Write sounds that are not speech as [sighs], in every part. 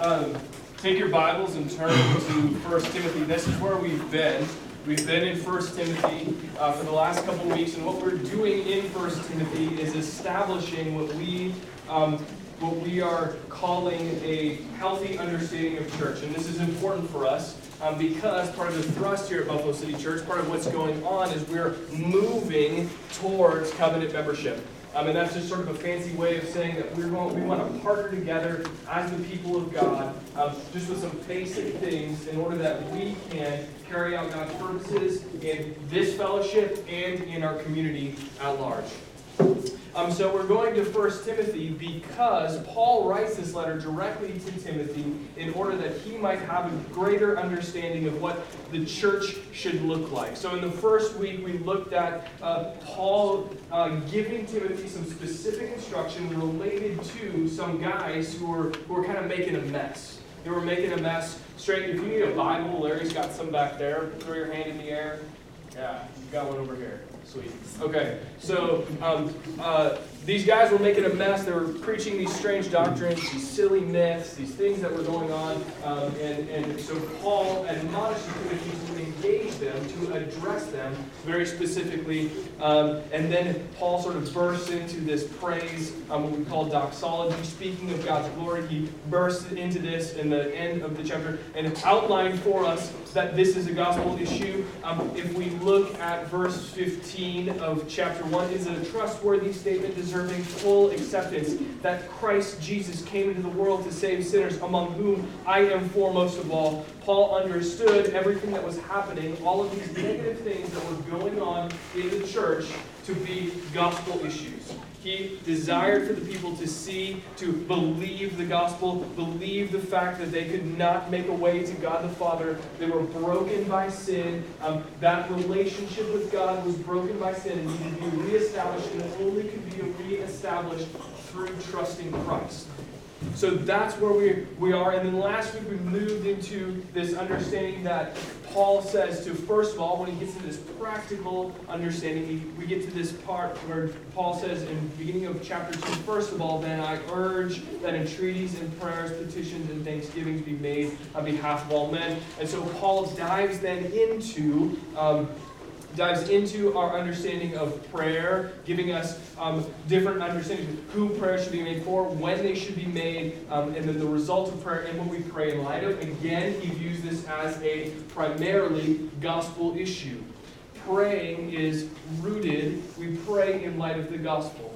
um, take your Bibles and turn to First Timothy. This is where we've been. We've been in First Timothy uh, for the last couple of weeks, and what we're doing in First Timothy is establishing what we um, what we are calling a healthy understanding of church. And this is important for us um, because part of the thrust here at Buffalo City Church, part of what's going on is we're moving towards covenant membership. Um, and that's just sort of a fancy way of saying that we're going, we want to partner together as the people of God, um, just with some basic things in order that we can carry out God's purposes in this fellowship and in our community at large. Um, so we're going to 1 Timothy because Paul writes this letter directly to Timothy in order that he might have a greater understanding of what the church should look like. So in the first week, we looked at uh, Paul uh, giving Timothy some specific instruction related to some guys who were, who were kind of making a mess. They were making a mess. Straight, if you need a Bible, Larry's got some back there. Throw your hand in the air. Yeah, you got one over here. Sweet. Okay, so um, uh, these guys were making a mess. They were preaching these strange doctrines, these silly myths, these things that were going on. Um, and, and so Paul admonished Timothy to engage them, to address them very specifically. Um, and then Paul sort of bursts into this praise, um, what we call doxology, speaking of God's glory. He bursts into this in the end of the chapter and outlined for us that this is a gospel issue. Um, if we look at verse 15 of chapter 1, is a trustworthy statement deserving full acceptance that Christ Jesus came into the world to save sinners, among whom I am foremost of all. Paul understood everything that was happening, all of these negative things that were going on in the church, to be gospel issues. He desired for the people to see, to believe the gospel, believe the fact that they could not make a way to God the Father. They were broken by sin. Um, that relationship with God was broken by sin and needed to be reestablished, and it only could be reestablished through trusting Christ. So that's where we, we are. And then last week we moved into this understanding that Paul says to, first of all, when he gets to this practical understanding, we, get to this part where Paul says in the beginning of chapter 2, first of all, then I urge that entreaties and prayers, petitions, and thanksgivings be made on behalf of all men. And so Paul dives then into um, dives into our understanding of prayer, giving us um, different understandings of who prayer should be made for, when they should be made, um, and then the result of prayer and what we pray in light of. Again, he views this as a primarily gospel issue. Praying is rooted, we pray in light of the gospel.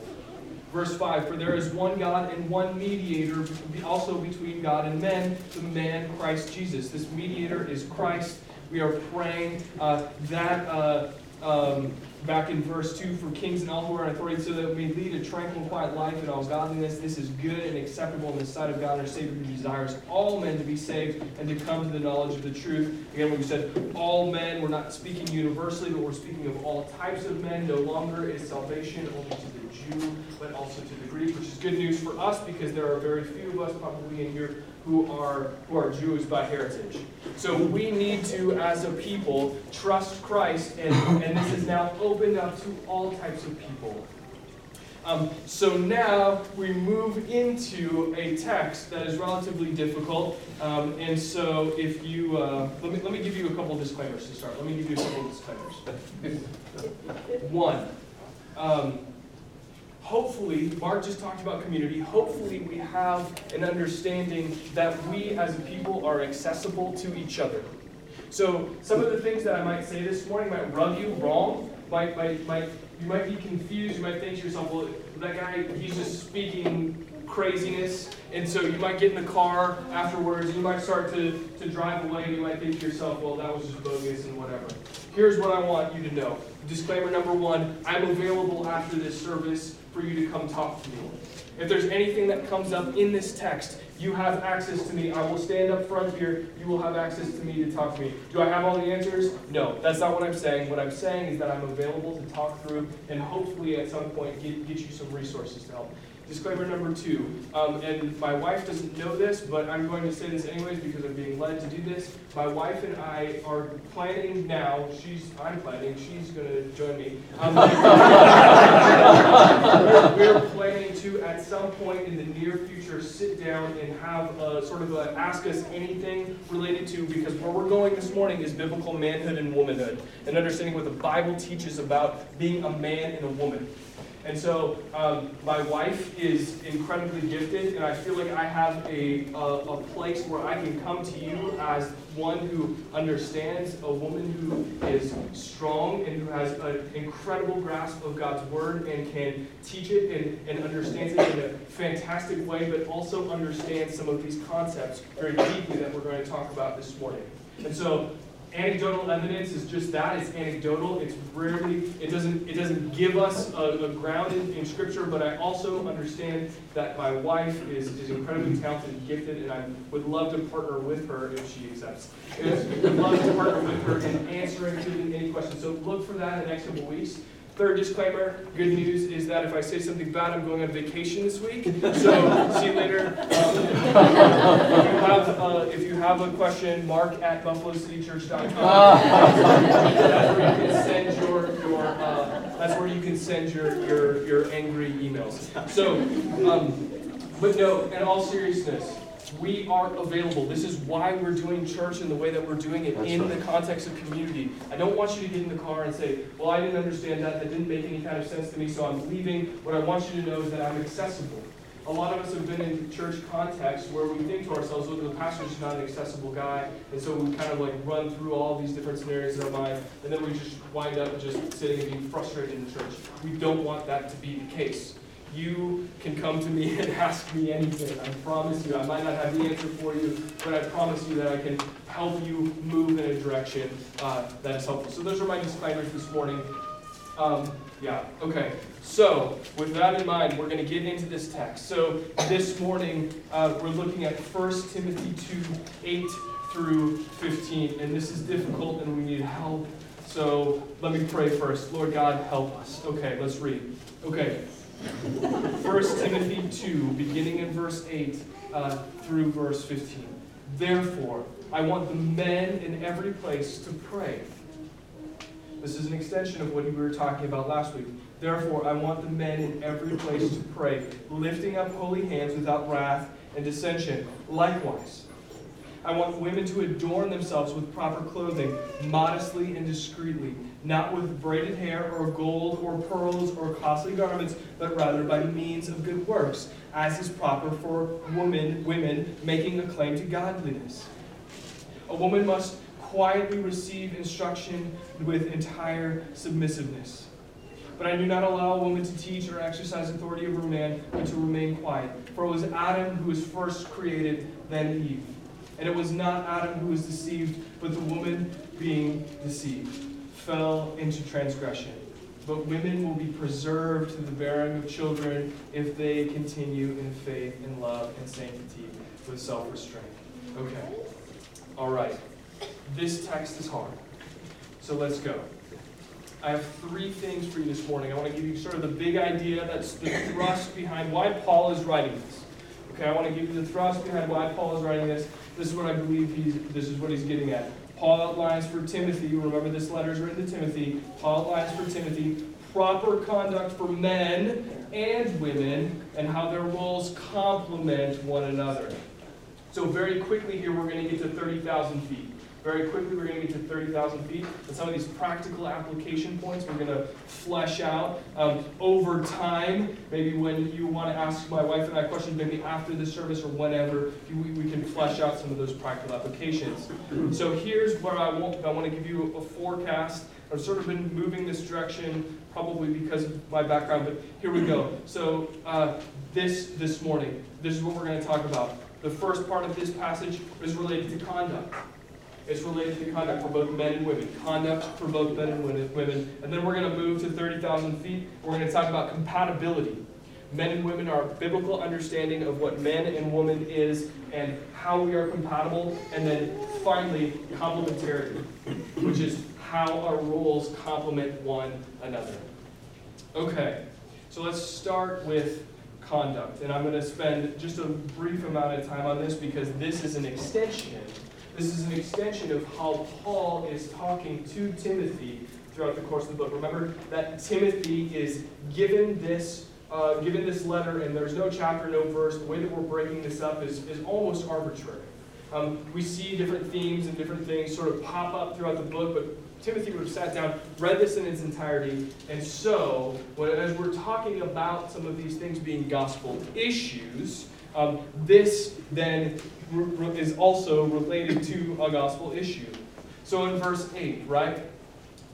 Verse 5 For there is one God and one mediator also between God and men, the man Christ Jesus. This mediator is Christ. We are praying uh, that uh, um, back in verse 2 for kings and all who are in authority, so that we lead a tranquil, quiet life in all godliness. This is good and acceptable in the sight of God our Savior, who desires all men to be saved and to come to the knowledge of the truth. Again, we said all men, we're not speaking universally, but we're speaking of all types of men. No longer is salvation only to the Jew, but also to the Greek, which is good news for us because there are very few of us probably in here who are who are Jews by heritage. So we need to, as a people, trust Christ, and, and this is now opened up to all types of people. Um, so now we move into a text that is relatively difficult. Um, and so if you, uh, let, me, let me give you a couple of disclaimers to start. Let me give you a couple of disclaimers. One, um, hopefully, Mark just talked about community. Hopefully, we have an understanding that we as a people are accessible to each other. So, some of the things that I might say this morning might rub you wrong, might, might, might, you might be confused. You might think to yourself, well, that guy, he's just speaking craziness. And so you might get in the car afterwards, and you might start to, to drive away, and you might think to yourself, well, that was just bogus and whatever. Here's what I want you to know. Disclaimer number one I'm available after this service for you to come talk to me. If there's anything that comes up in this text, you have access to me. I will stand up front here. You will have access to me to talk to me. Do I have all the answers? No, that's not what I'm saying. What I'm saying is that I'm available to talk through and hopefully at some point get, get you some resources to help. Disclaimer number two, um, and my wife doesn't know this, but I'm going to say this anyways because I'm being led to do this. My wife and I are planning now, she's, I'm planning, she's gonna join me. Um, we're, [laughs] we're planning to, at some point in the near future, sit down and have a sort of a ask us anything related to, because where we're going this morning is biblical manhood and womanhood, and understanding what the Bible teaches about being a man and a woman. And so um, my wife is incredibly gifted, and I feel like I have a, a, a, place where I can come to you as one who understands, a woman who is strong and who has an incredible grasp of God's word and can teach it and, and understands it in a fantastic way, but also understands some of these concepts very deeply that we're going to talk about this morning. And so anecdotal evidence is just that it's anecdotal it's rarely it doesn't it doesn't give us a, a grounded in scripture but i also understand that my wife is, is incredibly talented and gifted and i would love to partner with her if she accepts. I would love to partner with her in answering any questions. So look for that in the next couple weeks Third disclaimer, good news is that if I say something bad, I'm going on vacation this week. [laughs] So see you later. Um, if, you have, uh, if you have a question, mark at buffalocitychurch.com. [laughs] that's where you can send your, your uh, that's where you can send your, your, your angry emails. So, um, but no, in all seriousness, we are available. This is why we're doing church in the way that we're doing it That's in right. the context of community. I don't want you to get in the car and say, Well, I didn't understand that. That didn't make any kind of sense to me, so I'm leaving. What I want you to know is that I'm accessible. A lot of us have been in church contexts where we think to ourselves, look, the pastor's not an accessible guy, and so we kind of like run through all these different scenarios in our mind, and then we just wind up just sitting and being frustrated in the church. We don't want that to be the case you can come to me [laughs] and ask me anything. I promise you. I might not have the answer for you, but I promise you that I can help you move in a direction uh, that is helpful. So those are my disclaimers this morning. Um, yeah, okay. So, with that in mind, we're going to get into this text. So, this morning, uh, we're looking at 1 Timothy 2 8 through 15. And this is difficult and we need help. So, let me pray first. Lord God, help us. Okay, let's read. Okay. 1 Timothy 2, beginning in verse 8 uh, through verse 15. Therefore, I want the men in every place to pray. This is an extension of what we were talking about last week. Therefore, I want the men in every place to pray, lifting up holy hands without wrath and dissension. Likewise, I want women to adorn themselves with proper clothing, modestly and discreetly, not with braided hair or gold or pearls or costly garments, but rather by means of good works, as is proper for women, women making a claim to godliness. A woman must quietly receive instruction with entire submissiveness. But I do not allow a woman to teach or exercise authority over a man, but to remain quiet. For it was Adam who was first created, then Eve. And it was not Adam who was deceived, but the woman being deceived fell into transgression. But women will be preserved to the bearing of children if they continue in faith and love and sanctity with self restraint. Okay. All right. This text is hard. So let's go. I have three things for you this morning. I want to give you sort of the big idea that's the thrust behind why Paul is writing this. Okay, I want to give you the thrust behind why Paul is writing this. This is what I believe he's this is what he's getting at. Paul outlines for Timothy, remember this letter is written to Timothy. Paul outlines for Timothy proper conduct for men and women and how their roles complement one another. So, very quickly here, we're going to get to 30,000 feet. Very quickly, we're going to get to 30,000 feet. And some of these practical application points we're going to flesh out um, over time. Maybe when you want to ask my wife and I questions, maybe after the service or whenever, we, we can flesh out some of those practical applications. So here's where I want, I want to give you a forecast. I've sort of been moving this direction probably because of my background, but here we go. So uh, this this morning, this is what we're going to talk about. The first part of this passage is related to conduct. It's related to conduct for both men and women. Conduct for both men and women. And then we're going to move to 30,000 feet. We're going to talk about compatibility. Men and women are biblical understanding of what man and woman is and how we are compatible. And then finally, complementarity, which is how our roles complement one another. Okay, so let's start with conduct. And I'm going to spend just a brief amount of time on this because this is an extension. This is an extension of how Paul is talking to Timothy throughout the course of the book. Remember that Timothy is given this uh, given this letter, and there's no chapter, no verse. The way that we're breaking this up is, is almost arbitrary. Um, we see different themes and different things sort of pop up throughout the book, but Timothy would have sat down, read this in its entirety, and so when, as we're talking about some of these things being gospel issues, um, this then is also related to a gospel issue. So in verse 8, right?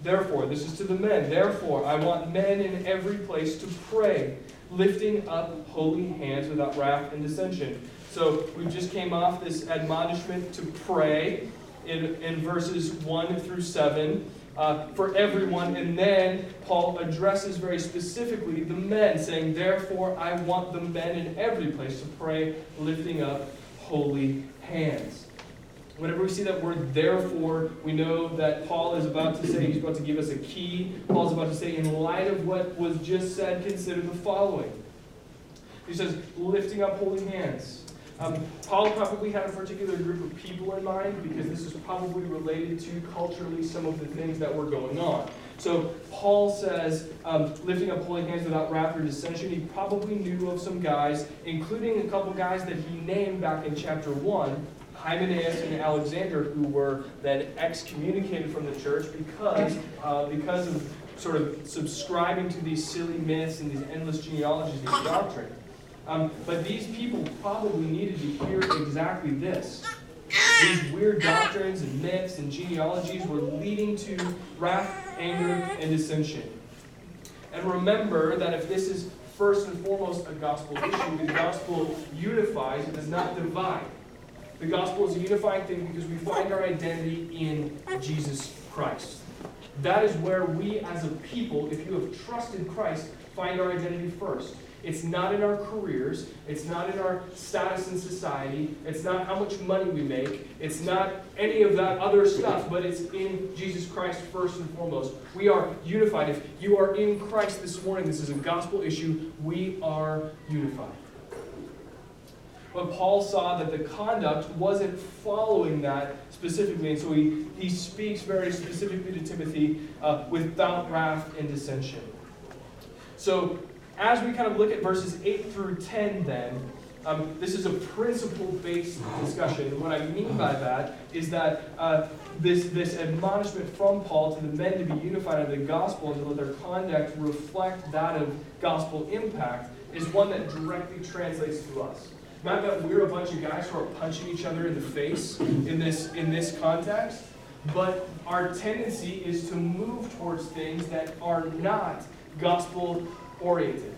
Therefore, this is to the men. Therefore, I want men in every place to pray, lifting up holy hands without wrath and dissension. So we just came off this admonishment to pray in, in verses 1 through 7 uh, for everyone. And then Paul addresses very specifically the men, saying, Therefore, I want the men in every place to pray, lifting up holy hands. Whenever we see that word therefore, we know that Paul is about to say, he's about to give us a key. Paul's about to say, in light of what was just said, consider the following. He says, lifting up holy hands. Um, Paul probably had a particular group of people in mind because this is probably related to culturally some of the things that were going on. So Paul says, um, lifting up holy hands without wrath or dissension. He probably knew of some guys, including a couple guys that he named back in chapter 1, Hymenaeus and Alexander, who were then excommunicated from the church because, uh, because of sort of subscribing to these silly myths and these endless genealogies and doctrine. Um, but these people probably needed to hear exactly this. These weird doctrines and myths and genealogies were leading to wrath, anger, and dissension. And remember that if this is first and foremost a gospel issue, the gospel unifies, it does not divide. The gospel is a unifying thing because we find our identity in Jesus Christ. That is where we as a people, if you have trusted Christ, find our identity first. It's not in our careers. It's not in our status in society. It's not how much money we make. It's not any of that other stuff, but it's in Jesus Christ first and foremost. We are unified. If you are in Christ this morning, this is a gospel issue. We are unified. But Paul saw that the conduct wasn't following that specifically, and so he, he speaks very specifically to Timothy uh, without wrath and dissension. So as we kind of look at verses 8 through 10, then, um, this is a principle based discussion. And what I mean by that is that uh, this, this admonishment from Paul to the men to be unified in the gospel and to let their conduct reflect that of gospel impact is one that directly translates to us. Not that we're a bunch of guys who are punching each other in the face in this, in this context, but our tendency is to move towards things that are not gospel oriented.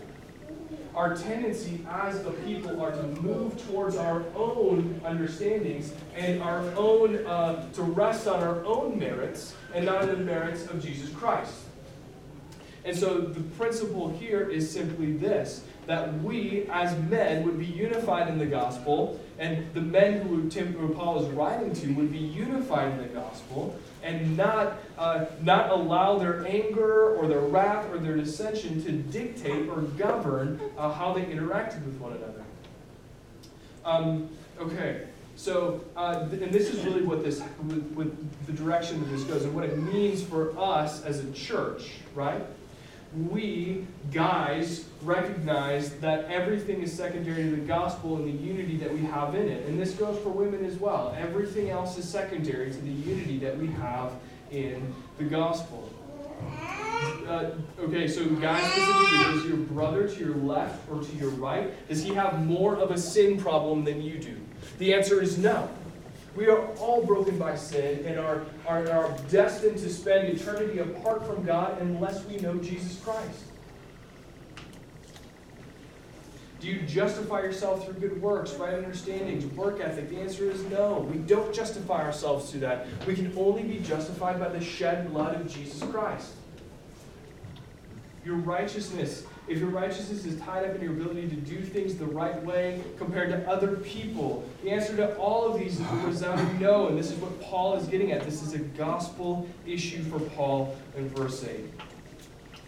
Our tendency as a people are to move towards our own understandings and our own, uh, to rest on our own merits and not on the merits of Jesus Christ. And so the principle here is simply this that we as men would be unified in the gospel, and the men who, Tim, who Paul is writing to would be unified in the gospel, and not, uh, not allow their anger or their wrath or their dissension to dictate or govern uh, how they interacted with one another. Um, okay, so, uh, th- and this is really what this, with, with the direction that this goes, and what it means for us as a church, right? We, guys, recognize that everything is secondary to the gospel and the unity that we have in it. And this goes for women as well. Everything else is secondary to the unity that we have in the gospel. Uh, okay, so guys, specifically, does your brother to your left or to your right, does he have more of a sin problem than you do? The answer is no. We are all broken by sin and are, are, are destined to spend eternity apart from God unless we know Jesus Christ. Do you justify yourself through good works, right understandings, work ethic? The answer is no. We don't justify ourselves through that. We can only be justified by the shed blood of Jesus Christ. Your righteousness if your righteousness is tied up in your ability to do things the right way compared to other people? The answer to all of these is a [sighs] resounding no, and this is what Paul is getting at. This is a gospel issue for Paul in verse 8.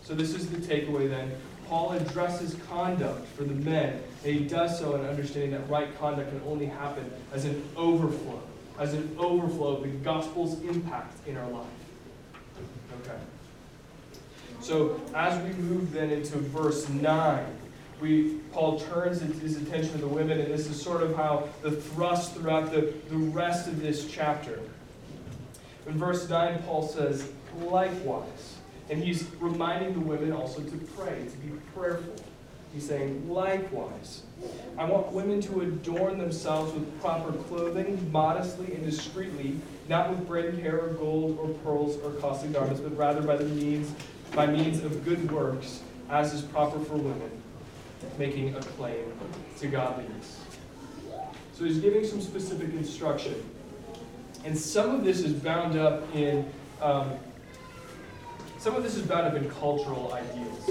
So, this is the takeaway then. Paul addresses conduct for the men, and he does so in understanding that right conduct can only happen as an overflow, as an overflow of the gospel's impact in our life. Okay. So as we move then into verse 9, we Paul turns his attention to the women, and this is sort of how the thrust throughout the, the rest of this chapter. In verse 9, Paul says, likewise. And he's reminding the women also to pray, to be prayerful. He's saying, likewise. I want women to adorn themselves with proper clothing, modestly and discreetly, not with braided hair or gold or pearls or costly garments, but rather by the means by means of good works, as is proper for women, making a claim to godliness. So he's giving some specific instruction. And some of this is bound up in um, some of this is bound up in cultural ideals.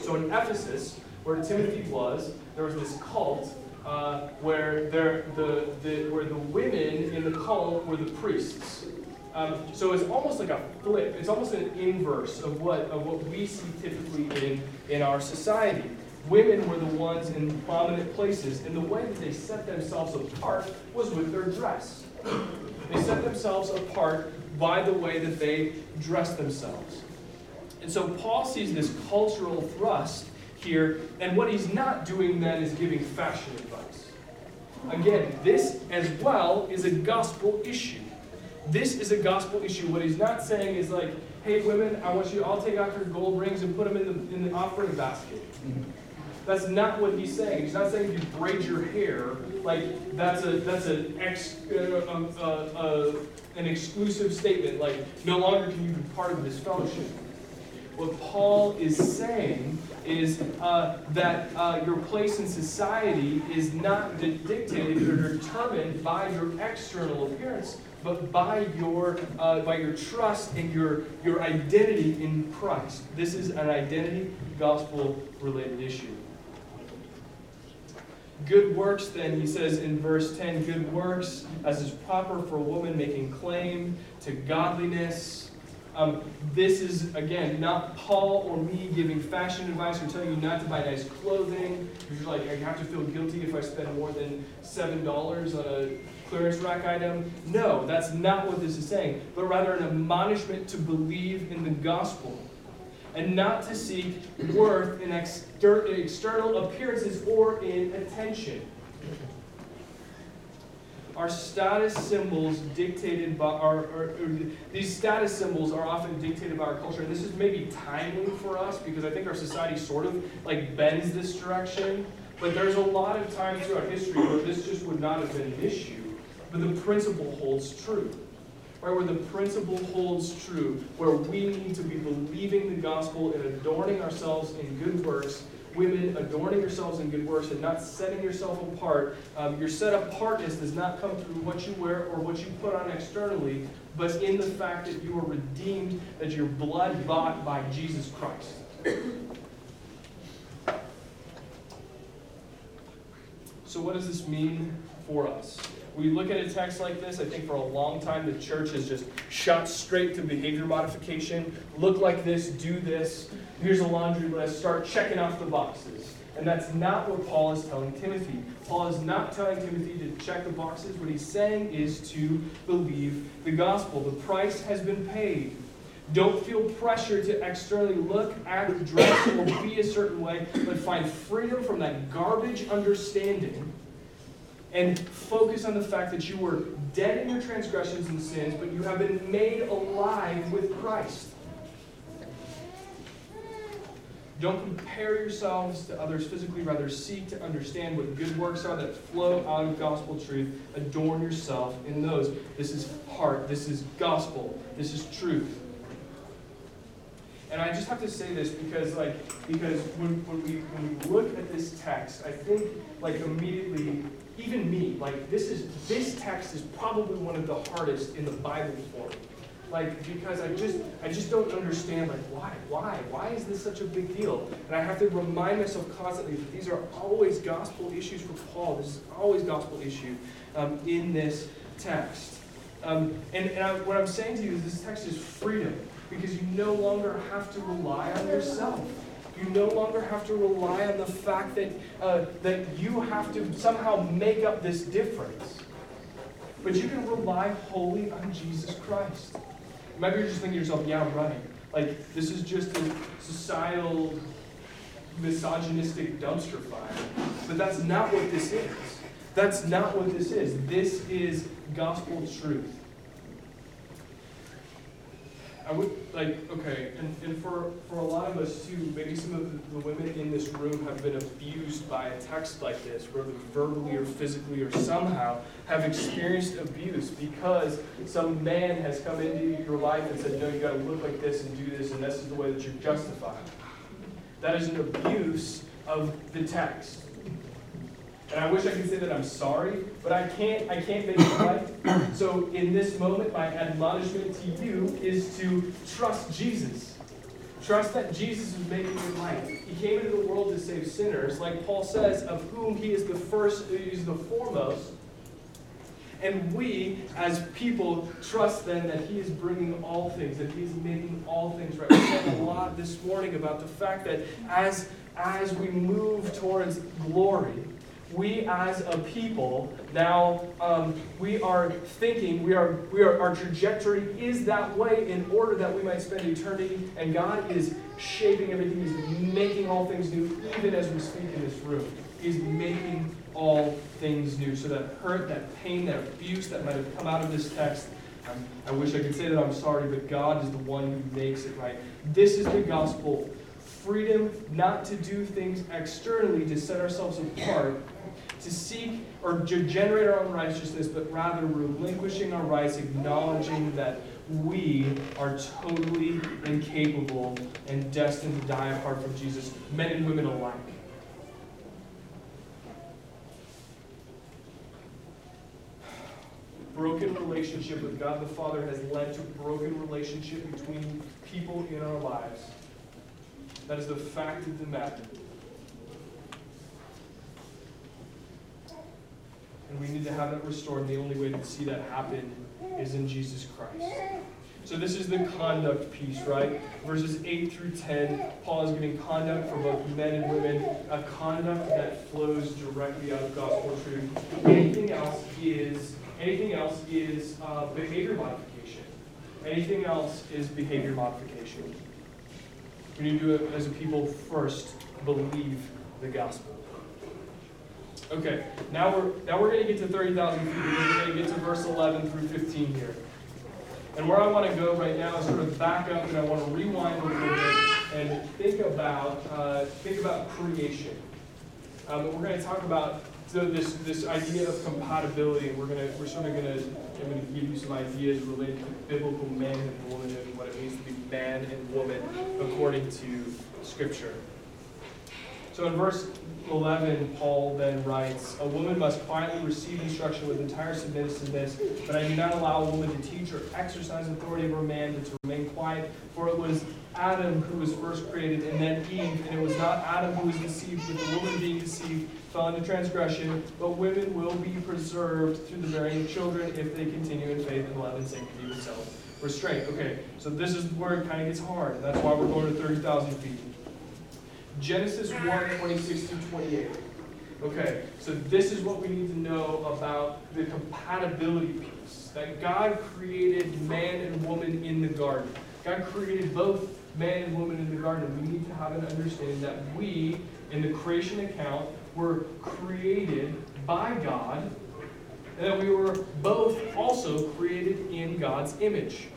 So in Ephesus, where Timothy was, there was this cult uh, where there, the, the, where the women in the cult were the priests. Um, so it's almost like a flip. It's almost an inverse of what, of what we see typically in, in our society. Women were the ones in prominent places, and the way that they set themselves apart was with their dress. They set themselves apart by the way that they dress themselves. And so Paul sees this cultural thrust here, and what he's not doing then is giving fashion advice. Again, this as well is a gospel issue. This is a gospel issue. What he's not saying is like, hey, women, I want you all take out your gold rings and put them in the, in the offering basket. That's not what he's saying. He's not saying if you braid your hair, like that's a that's an ex, uh, um, uh, uh, an exclusive statement. Like no longer can you be part of this fellowship. What Paul is saying is uh, that uh, your place in society is not dictated or determined by your external appearance, but by your uh, by your trust and your your identity in Christ. This is an identity gospel related issue. Good works, then, he says in verse 10, good works as is proper for a woman making claim to godliness. Um, this is, again, not Paul or me giving fashion advice or telling you not to buy nice clothing. You're like, I have to feel guilty if I spend more than $7 on a clearance rack item. No, that's not what this is saying, but rather an admonishment to believe in the gospel and not to seek worth in exter- external appearances or in attention. Our status symbols dictated by our, or uh, these status symbols are often dictated by our culture, and this is maybe timely for us because I think our society sort of like bends this direction. But there's a lot of times throughout history where this just would not have been an issue but the principle holds true. Right, where the principle holds true, where we need to be believing the gospel and adorning ourselves in good works, women adorning yourselves in good works and not setting yourself apart. Um, your set apartness does not come through what you wear or what you put on externally, but in the fact that you are redeemed, that you're blood bought by Jesus Christ. So, what does this mean for us? We look at a text like this, I think for a long time the church has just shot straight to behavior modification. Look like this, do this. Here's a laundry list, start checking off the boxes. And that's not what Paul is telling Timothy. Paul is not telling Timothy to check the boxes. What he's saying is to believe the gospel. The price has been paid. Don't feel pressure to externally look, act, dress, or be a certain way, but find freedom from that garbage understanding and focus on the fact that you were dead in your transgressions and sins, but you have been made alive with Christ. Don't compare yourselves to others physically, rather, seek to understand what good works are that flow out of gospel truth. Adorn yourself in those. This is heart, this is gospel, this is truth. And I just have to say this because, like, because when, when we when we look at this text, I think like immediately even me, like this is this text is probably one of the hardest in the Bible for me. Like because I just I just don't understand like why why why is this such a big deal? And I have to remind myself constantly that these are always gospel issues for Paul. This is always gospel issue um, in this text. Um, and and I, what I'm saying to you is this text is freedom because you no longer have to rely on yourself. You no longer have to rely on the fact that, uh, that you have to somehow make up this difference. But you can rely wholly on Jesus Christ. Maybe you're just thinking to yourself, yeah, I'm right. Like, this is just a societal, misogynistic dumpster fire. But that's not what this is. That's not what this is. This is gospel truth. I would like okay, and, and for, for a lot of us too, maybe some of the, women in this room have been abused by a text like this, whether verbally or physically or somehow have experienced abuse because some man has come into your life and said, No, you gotta look like this and do this, and this is the way that you're justified. That is an abuse of the text. And I wish I could say that I'm sorry, but I can't, I can't make it right. [coughs] So in this moment, my admonishment to you is to trust Jesus. Trust that Jesus is making it right. He came into the world to save sinners, like Paul says, of whom he is the first, he is the foremost. And we, as people, trust then that He is bringing all things, that He is making all things right. We said a lot this morning about the fact that as, as we move towards glory, we as a people now um, we are thinking we are we are our trajectory is that way in order that we might spend eternity and god is shaping everything he's making all things new even as we speak in this room. He's making all things new. So that hurt that pain that abuse that might have come out of this text um, i wish i could say that i'm sorry but god is the one who makes it right. This is the gospel. Freedom not to do things externally to set ourselves apart to seek or to generate our own righteousness, but rather relinquishing our rights, acknowledging that we are totally incapable and destined to die apart from Jesus, men and women alike. Broken relationship with God the Father has led to broken relationship between people in our lives. That is the fact of the matter. And we need to have that restored. And the only way to see that happen is in Jesus Christ. So this is the conduct piece, right? Verses 8 through 10, Paul is giving conduct for both men and women, a conduct that flows directly out of gospel truth. Anything else is anything else is uh, behavior modification. Anything else is behavior modification. We need to do it as a people first believe the gospel. Okay, now we're now we're going to get to 30,000 feet. We're going to get to verse 11 through 15 here. And where I want to go right now is sort of back up, and I want to rewind a little bit and think about uh, think about creation. Um, we're going to talk about so this this idea of compatibility. We're gonna we're sort of gonna I'm going to give you some ideas related to biblical man and woman and what it means to be man and woman according to Scripture. So in verse 11, Paul then writes, A woman must quietly receive instruction with entire submissiveness, but I do not allow a woman to teach or exercise authority over a man, but to remain quiet. For it was Adam who was first created, and then Eve, and it was not Adam who was deceived, but the woman being deceived fell into transgression. But women will be preserved through the bearing of children if they continue in faith and love and sanctity with self restraint. Okay, so this is where it kind of gets hard, that's why we're going to 30,000 feet. Genesis 1 26 through 28. Okay, so this is what we need to know about the compatibility piece. That God created man and woman in the garden. God created both man and woman in the garden. We need to have an understanding that we, in the creation account, were created by God, and that we were both also created in God's image.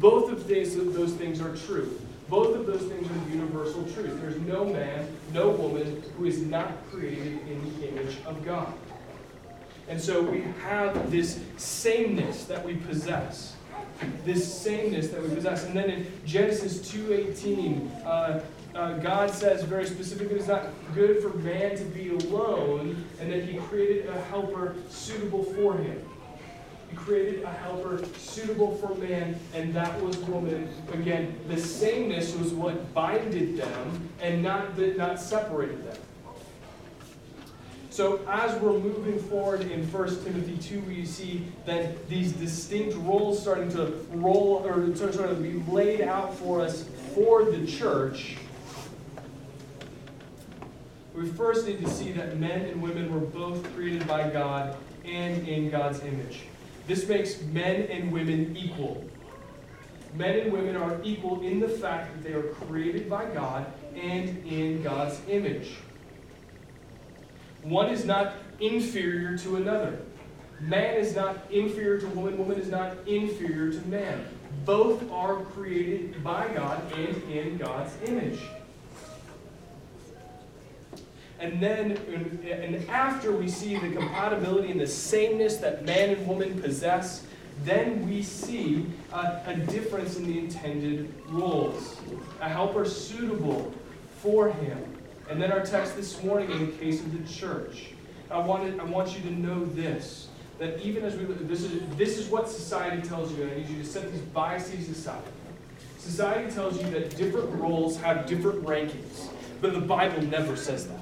Both of these, those things are true. Both of those things are universal truth. There's no man, no woman who is not created in the image of God. And so we have this sameness that we possess. This sameness that we possess. And then in Genesis 2.18, uh, uh, God says very specifically it's not good for man to be alone, and that he created a helper suitable for him. He created a helper suitable for man, and that was woman. Again, the sameness was what binded them and not that not separated them. So as we're moving forward in 1 Timothy 2, we see that these distinct roles starting to roll or sort of be laid out for us for the church. we first need to see that men and women were both created by God and in God's image. This makes men and women equal. Men and women are equal in the fact that they are created by God and in God's image. One is not inferior to another. Man is not inferior to woman, woman is not inferior to man. Both are created by God and in God's image. And then, and after we see the compatibility and the sameness that man and woman possess, then we see a, a difference in the intended roles. A helper suitable for him. And then our text this morning in the case of the church. I, wanted, I want you to know this that even as we this is this is what society tells you, and I need you to set these biases aside. Society tells you that different roles have different rankings, but the Bible never says that.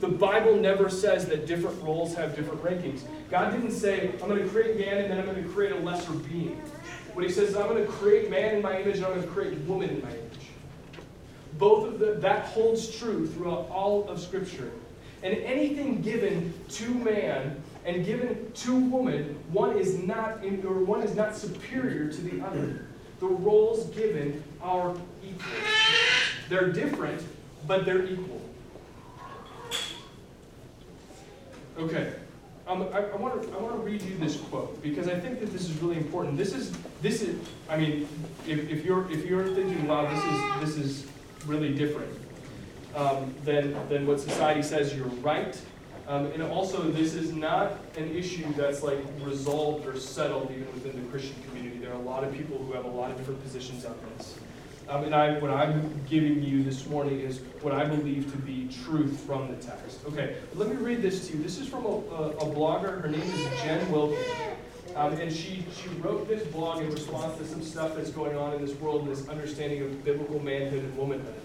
The Bible never says that different roles have different rankings. God didn't say, I'm going to create man and then I'm going to create a lesser being. What he says is, I'm going to create man in my image and I'm going to create woman in my image. Both of the, that holds true throughout all of Scripture. And anything given to man and given to woman, one is not in, or one is not superior to the other. The roles given are equal. They're different, but they're equal. Okay. Um, I, I want to I want to read you this quote because I think that this is really important. This is this is I mean, if, if you're if you're thinking, wow, this is this is really different um, than than what society says, you're right. Um, and also, this is not an issue that's like resolved or settled even within the Christian community. There are a lot of people who have a lot of different positions on this. Um, and I, what I'm giving you this morning is what I believe to be truth from the text. Okay, let me read this to you. This is from a, a, a blogger. Her name is Jen Wilkin. Um, and she, she wrote this blog in response to some stuff that's going on in this world, this understanding of biblical manhood and womanhood.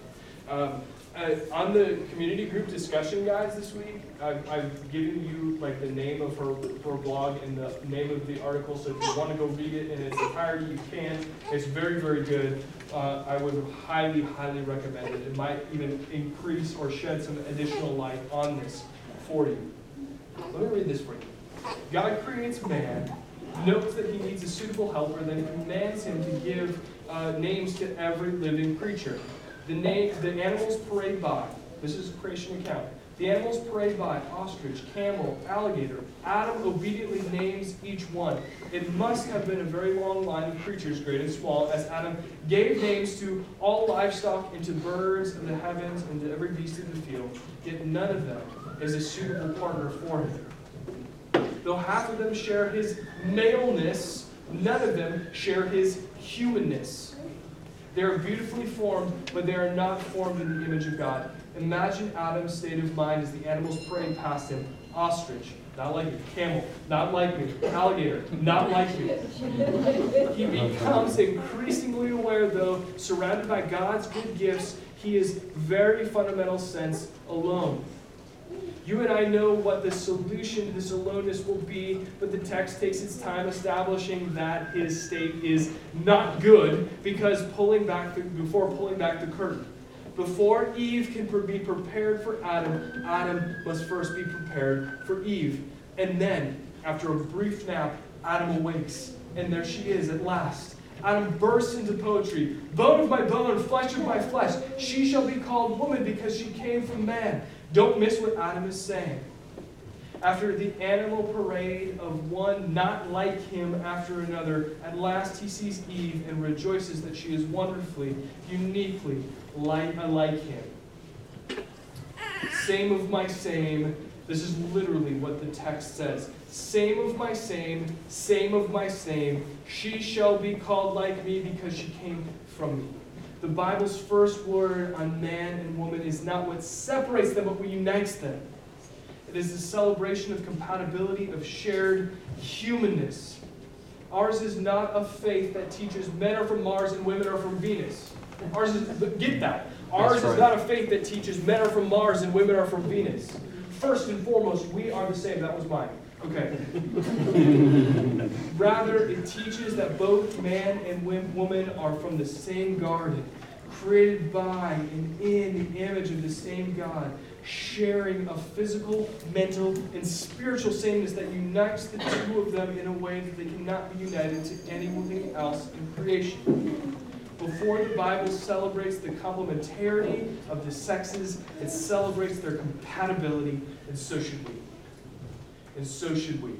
Um, uh, on the community group discussion guides this week, I've, I've, given you like the name of her, her blog and the name of the article. So if you want to go read it in its entirety, you can. It's very, very good. Uh, I would highly, highly recommend it. It might even increase or shed some additional light on this for you. Let me read this for you. God creates man, notes that he needs a suitable helper, then commands him to give uh, names to every living creature. The, name, the animals parade by. This is a creation account. The animals parade by ostrich, camel, alligator. Adam obediently names each one. It must have been a very long line of creatures, great and small, as Adam gave names to all livestock and to birds of the heavens and to every beast of the field. Yet none of them is a suitable partner for him. Though half of them share his maleness, none of them share his humanness. They are beautifully formed, but they are not formed in the image of God. Imagine Adam's state of mind as the animals praying past him. Ostrich, not like me. Camel, not like me. Alligator, not like me. He becomes increasingly aware, though, surrounded by God's good gifts, he is very fundamental sense alone. You and I know what the solution to this aloneness will be, but the text takes its time establishing that his state is not good because pulling back the, before pulling back the curtain. Before Eve can be prepared for Adam, Adam must first be prepared for Eve. And then, after a brief nap, Adam awakes, and there she is at last. Adam bursts into poetry. Bone of my bone, flesh of my flesh. She shall be called woman because she came from man. Don't miss what Adam is saying. After the animal parade of one not like him after another, at last he sees Eve and rejoices that she is wonderfully, uniquely like, like him. Same of my same. This is literally what the text says. Same of my same, same of my same. She shall be called like me because she came from me. The Bible's first word on man and woman is not what separates them, but what unites them. It is the celebration of compatibility, of shared humanness. Ours is not a faith that teaches men are from Mars and women are from Venus. Ours is, get that. Ours right. is not a faith that teaches men are from Mars and women are from Venus. First and foremost, we are the same. That was mine. Okay. Rather, it teaches that both man and woman are from the same garden, created by and in the image of the same God, sharing a physical, mental, and spiritual sameness that unites the two of them in a way that they cannot be united to anything else in creation. Before the Bible celebrates the complementarity of the sexes, it celebrates their compatibility, and so should we. And so should we.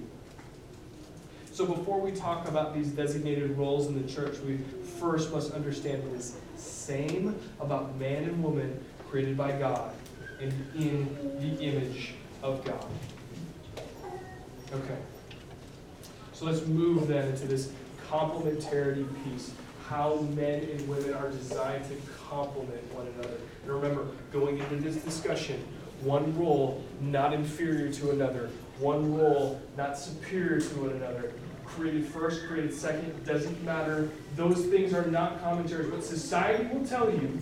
So before we talk about these designated roles in the church, we first must understand what is same about man and woman created by God and in the image of God. Okay. So let's move then into this complementarity piece. How men and women are designed to complement one another. And remember, going into this discussion, one role not inferior to another, one role not superior to one another, created first, created second, doesn't matter. Those things are not commentaries. What society will tell you,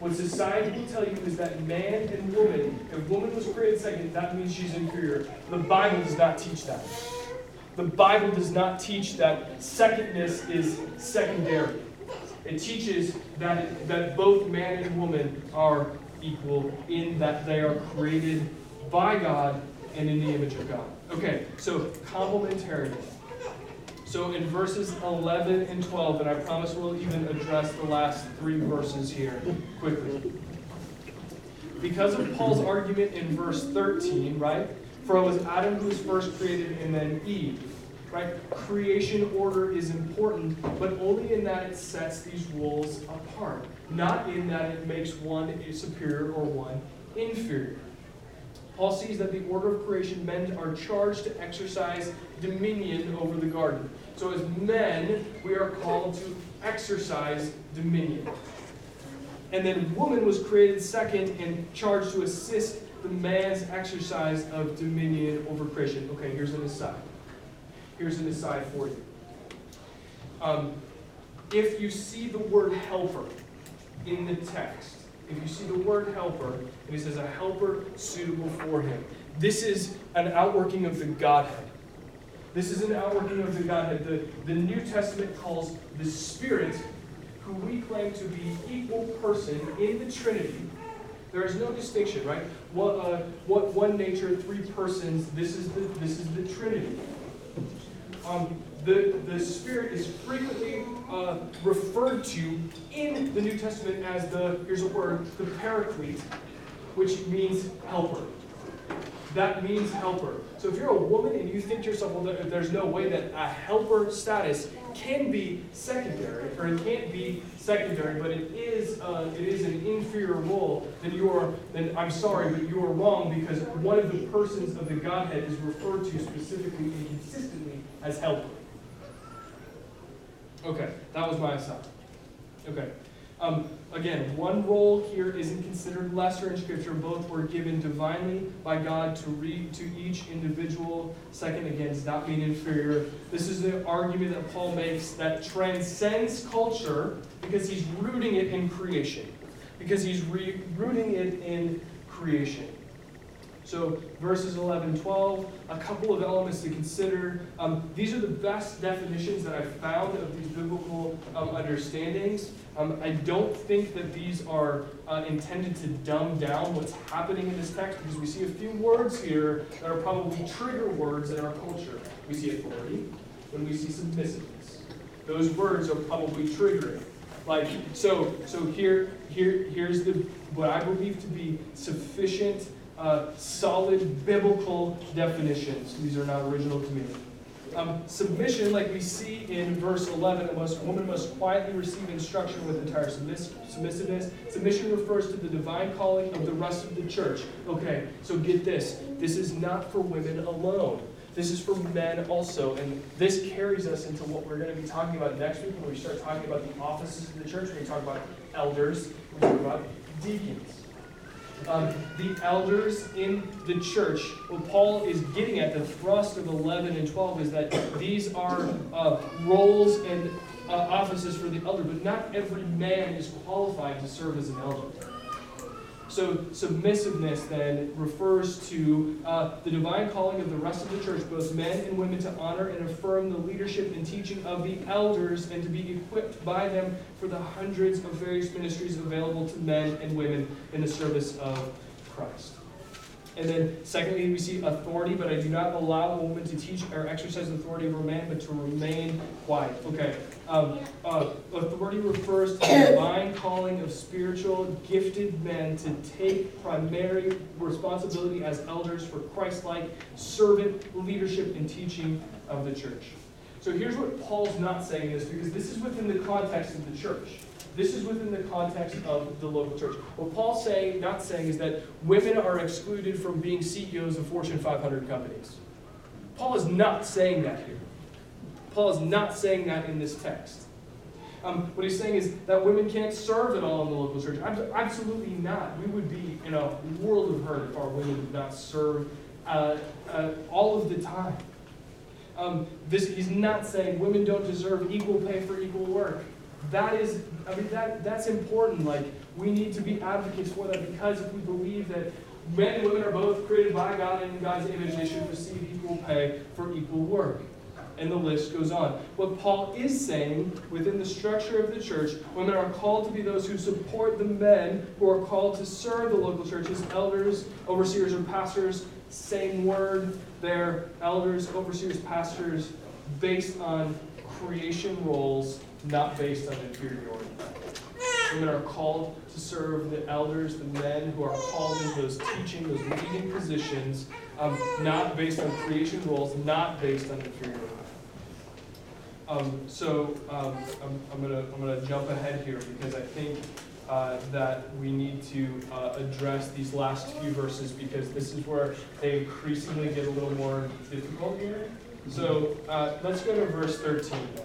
what society will tell you is that man and woman, if woman was created second, that means she's inferior. The Bible does not teach that. The Bible does not teach that secondness is secondary. It teaches that, that both man and woman are equal in that they are created by God and in the image of God. Okay, so complementarity. So in verses 11 and 12, and I promise we'll even address the last three verses here quickly. Because of Paul's argument in verse 13, right? For it was Adam who was first created and then Eve. Right? Creation order is important, but only in that it sets these roles apart, not in that it makes one superior or one inferior. Paul sees that the order of creation, men are charged to exercise dominion over the garden. So, as men, we are called to exercise dominion. And then, woman was created second and charged to assist the man's exercise of dominion over creation. Okay, here's an aside. Here's an aside for you. Um, if you see the word helper in the text, if you see the word helper, and he says a helper suitable for him, this is an outworking of the Godhead. This is an outworking of the Godhead. The, the New Testament calls the Spirit, who we claim to be equal person in the Trinity. There is no distinction, right? What, uh, what one nature, three persons. This is the this is the Trinity. Um, the, the Spirit is frequently uh, referred to in the New Testament as the, here's a word, the paraclete, which means helper. That means helper. So if you're a woman and you think to yourself, well, there's no way that a helper status can be secondary, or it can't be secondary, but it is uh, it is an inferior role, then you are then I'm sorry, but you are wrong because one of the persons of the Godhead is referred to specifically and consistently as helper. Okay, that was my assignment. Okay. Um, again, one role here isn't considered lesser in Scripture. Both were given divinely by God to read to each individual. Second, again, does not mean inferior. This is the argument that Paul makes that transcends culture because he's rooting it in creation. Because he's re- rooting it in creation. So, verses 11, 12, a couple of elements to consider. Um, these are the best definitions that I've found of these biblical um, understandings. Um, I don't think that these are uh, intended to dumb down what's happening in this text because we see a few words here that are probably trigger words in our culture. We see authority, when we see submissiveness. Those words are probably triggering. Like so, so here, here, here's the what I believe to be sufficient uh, solid biblical definitions. These are not original to me. Um, submission, like we see in verse 11, a woman must quietly receive instruction with entire submiss- submissiveness. Submission refers to the divine calling of the rest of the church. Okay, so get this. This is not for women alone. This is for men also. And this carries us into what we're going to be talking about next week when we start talking about the offices of the church. We talk about elders, we talk about deacons um, the elders in the church. What Paul is getting at, the thrust of 11 and 12, is that these are uh, roles and uh, offices for the elder, but not every man is qualified to serve as an elder. So, submissiveness then refers to uh, the divine calling of the rest of the church, both men and women, to honor and affirm the leadership and teaching of the elders and to be equipped by them for the hundreds of various ministries available to men and women in the service of Christ. And then secondly, we see authority, but I do not allow a woman to teach or exercise authority over a man, but to remain quiet. Okay. Um, uh, authority refers to the [coughs] divine calling of spiritual, gifted men to take primary responsibility as elders for Christ-like servant leadership and teaching of the church. So here's what Paul's not saying this because this is within the context of the church. This is within the context of the local church. What Paul's saying, not saying, is that women are excluded from being CEOs of Fortune 500 companies. Paul is not saying that here. Paul is not saying that in this text. Um, what he's saying is that women can't serve at all in the local church. Absolutely not. We would be in a world of hurt if our women did not serve uh, uh, all of the time. Um, this, he's not saying women don't deserve equal pay for equal work. That is, I mean, that, that's important. Like, we need to be advocates for that because if we believe that men and women are both created by God and in God's image, they should receive equal pay for equal work. And the list goes on. What Paul is saying within the structure of the church, women are called to be those who support the men who are called to serve the local churches, elders, overseers, or pastors. Same word there, elders, overseers, pastors, based on creation roles not based on inferiority. Women are called to serve the elders, the men who are called into those teaching, those leading positions, um, not based on creation roles, not based on inferiority. Um, so um, I'm, I'm gonna I'm gonna jump ahead here because I think uh, that we need to uh, address these last few verses because this is where they increasingly get a little more difficult here. So uh, let's go to verse 13 then.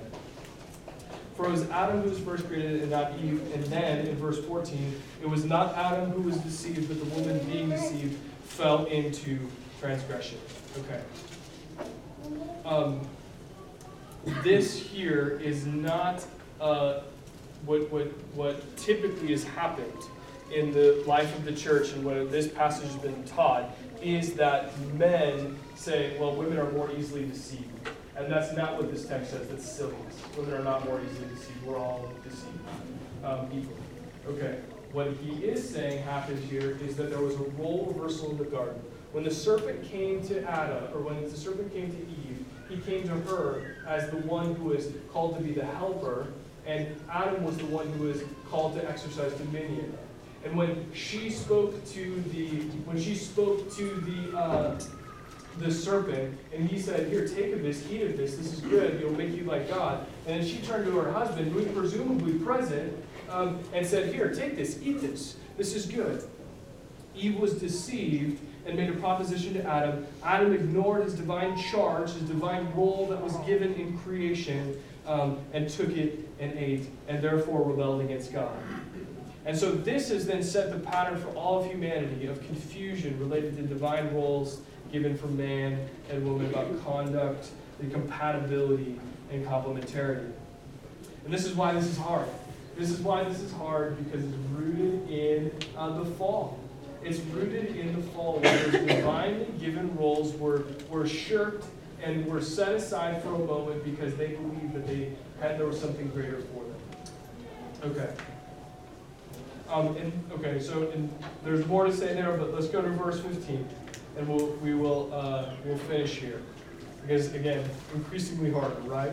For it was Adam who was first created and not Eve. And then in verse 14, it was not Adam who was deceived, but the woman being deceived fell into transgression. Okay. Um, this here is not uh, what, what, what typically has happened in the life of the church and what this passage has been taught is that men say, well, women are more easily deceived. And that's not what this text says. That's silliness. Women are not more easily deceived. We're all deceived um, equally. Okay. What he is saying happens here is that there was a role reversal in the garden. When the serpent came to Adam, or when the serpent came to Eve, he came to her as the one who is called to be the helper, and Adam was the one who was called to exercise dominion. And when she spoke to the when she spoke to the uh, the serpent, and he said, Here, take of this, eat of this, this is good, it'll make you like God. And then she turned to her husband, who was presumably present, um, and said, Here, take this, eat this, this is good. Eve was deceived and made a proposition to Adam. Adam ignored his divine charge, his divine role that was given in creation, um, and took it and ate, and therefore rebelled against God. And so this has then set the pattern for all of humanity of confusion related to divine roles given for man and woman about conduct and compatibility and complementarity. And this is why this is hard. This is why this is hard because it's rooted in uh, the fall. It's rooted in the fall where those divinely given roles were, were shirked and were set aside for a moment because they believed that they had there was something greater for them. Okay. Um, and okay, so and there's more to say there, but let's go to verse 15 and we'll, we will uh, we'll finish here. Because again, increasingly harder, right?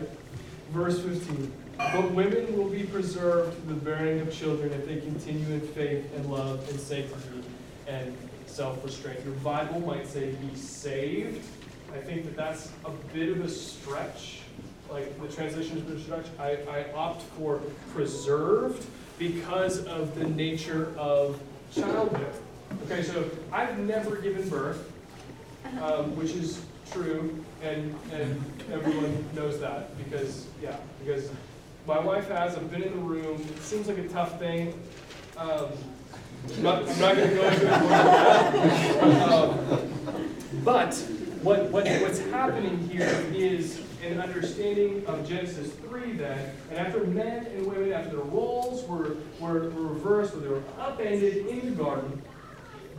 Verse 15. But women will be preserved from the bearing of children if they continue in faith and love and sanctity and self-restraint. Your Bible might say be saved. I think that that's a bit of a stretch. Like the translation is a stretch. I, I opt for preserved because of the nature of childbirth. Okay, so I've never given birth um, which is true, and, and everyone knows that because, yeah, because my wife has, I've been in the room, it seems like a tough thing. Um, I'm not, not going to go into it more um, But what, what, what's happening here is an understanding of Genesis 3 then, and after men and women, after their roles were, were, were reversed, or they were upended in the garden,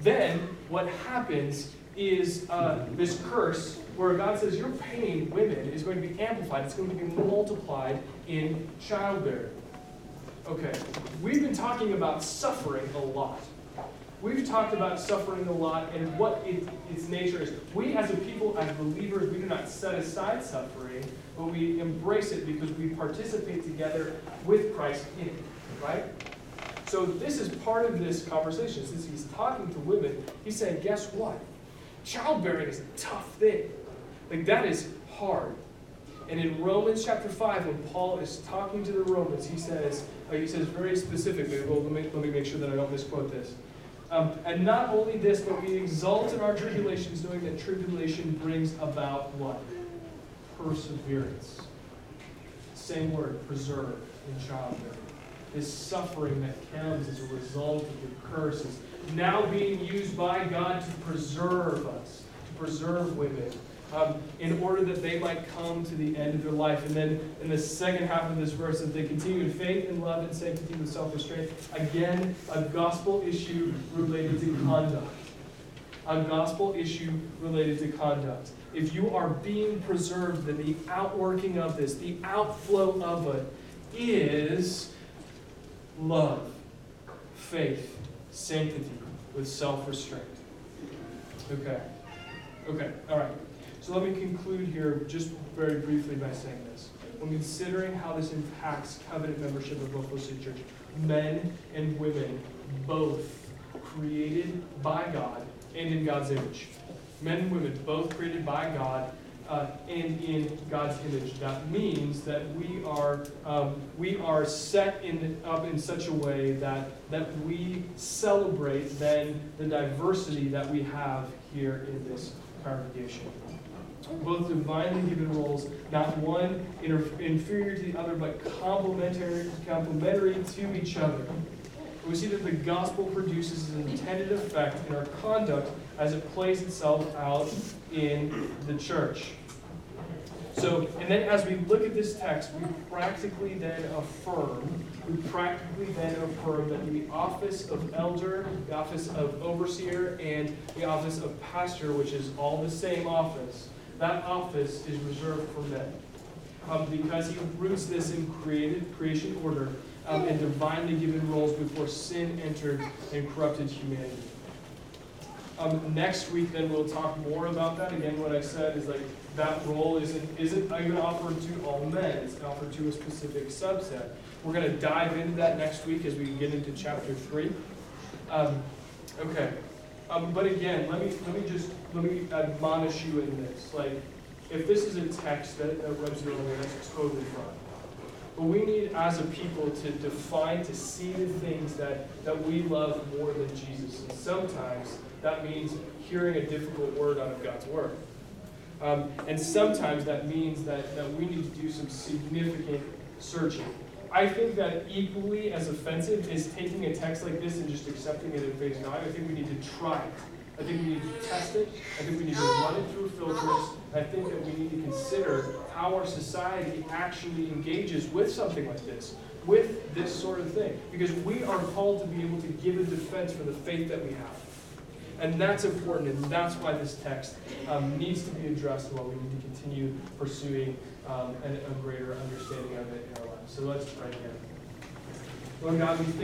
then what happens is uh, this curse where God says your pain, women, is going to be amplified. It's going to be multiplied in childbearing. Okay, we've been talking about suffering a lot. we've talked about suffering a lot and what it, its nature is. We as a people, as believers, we do not set aside suffering, but we embrace it because we participate together with Christ in it, right? So this is part of this conversation. Since he's talking to women, he's saying, guess what? Childbearing is a tough thing. Like that is hard. And in Romans chapter 5, when Paul is talking to the Romans, he says, uh, he says very specifically, well, let me, let me make sure that I don't misquote this. Um, and not only this, but we exult in our tribulations, knowing that tribulation brings about what? Perseverance. Same word, preserve in childbearing. This suffering that comes as a result of the curse is now being used by God to preserve us, to preserve women, um, in order that they might come to the end of their life. And then in the second half of this verse, that they continue in faith and love and sanctity with self restraint. Again, a gospel issue related to conduct. A gospel issue related to conduct. If you are being preserved, then the outworking of this, the outflow of it, is love, faith, sanctity with self restraint. Okay. Okay, all right. So let me conclude here just very briefly by saying this. When considering how this impacts covenant membership of Buffalo City Church, men and women both created by God and in God's image. Men and women both created by God uh, and in God's image. That means that we are um, we are set in up in such a way that that we celebrate then the diversity that we have here in this congregation both divinely given roles, not one inter- inferior to the other, but complementary, complementary to each other. We see that the gospel produces an intended effect in our conduct as it plays itself out in the church. So, and then as we look at this text, we practically then affirm, we practically then affirm that the office of elder, the office of overseer, and the office of pastor, which is all the same office, that office is reserved for men. Um, because he roots this in created creation order um, and divinely given roles before sin entered and corrupted humanity. Um, next week, then we'll talk more about that. Again, what I said is like that role isn't isn't even offered to all men; it's offered to a specific subset. We're going to dive into that next week as we get into chapter three. Um, okay, um, but again, let me let me just let me admonish you in this. Like, if this is a text that, that rubs you wrong, that's totally fine. But we need, as a people, to define, to see the things that, that we love more than Jesus. And sometimes that means hearing a difficult word out of God's word. Um, and sometimes that means that, that we need to do some significant searching. I think that equally as offensive is taking a text like this and just accepting it at face value. I think we need to try it. I think we need to test it. I think we need to run it through filters. I think that we need to consider how our society actually engages with something like this, with this sort of thing. Because we are called to be able to give a defense for the faith that we have. And that's important, and that's why this text um, needs to be addressed while we need to continue pursuing um, an, a greater understanding of it in our lives. So let's pray again. Lord God, we thank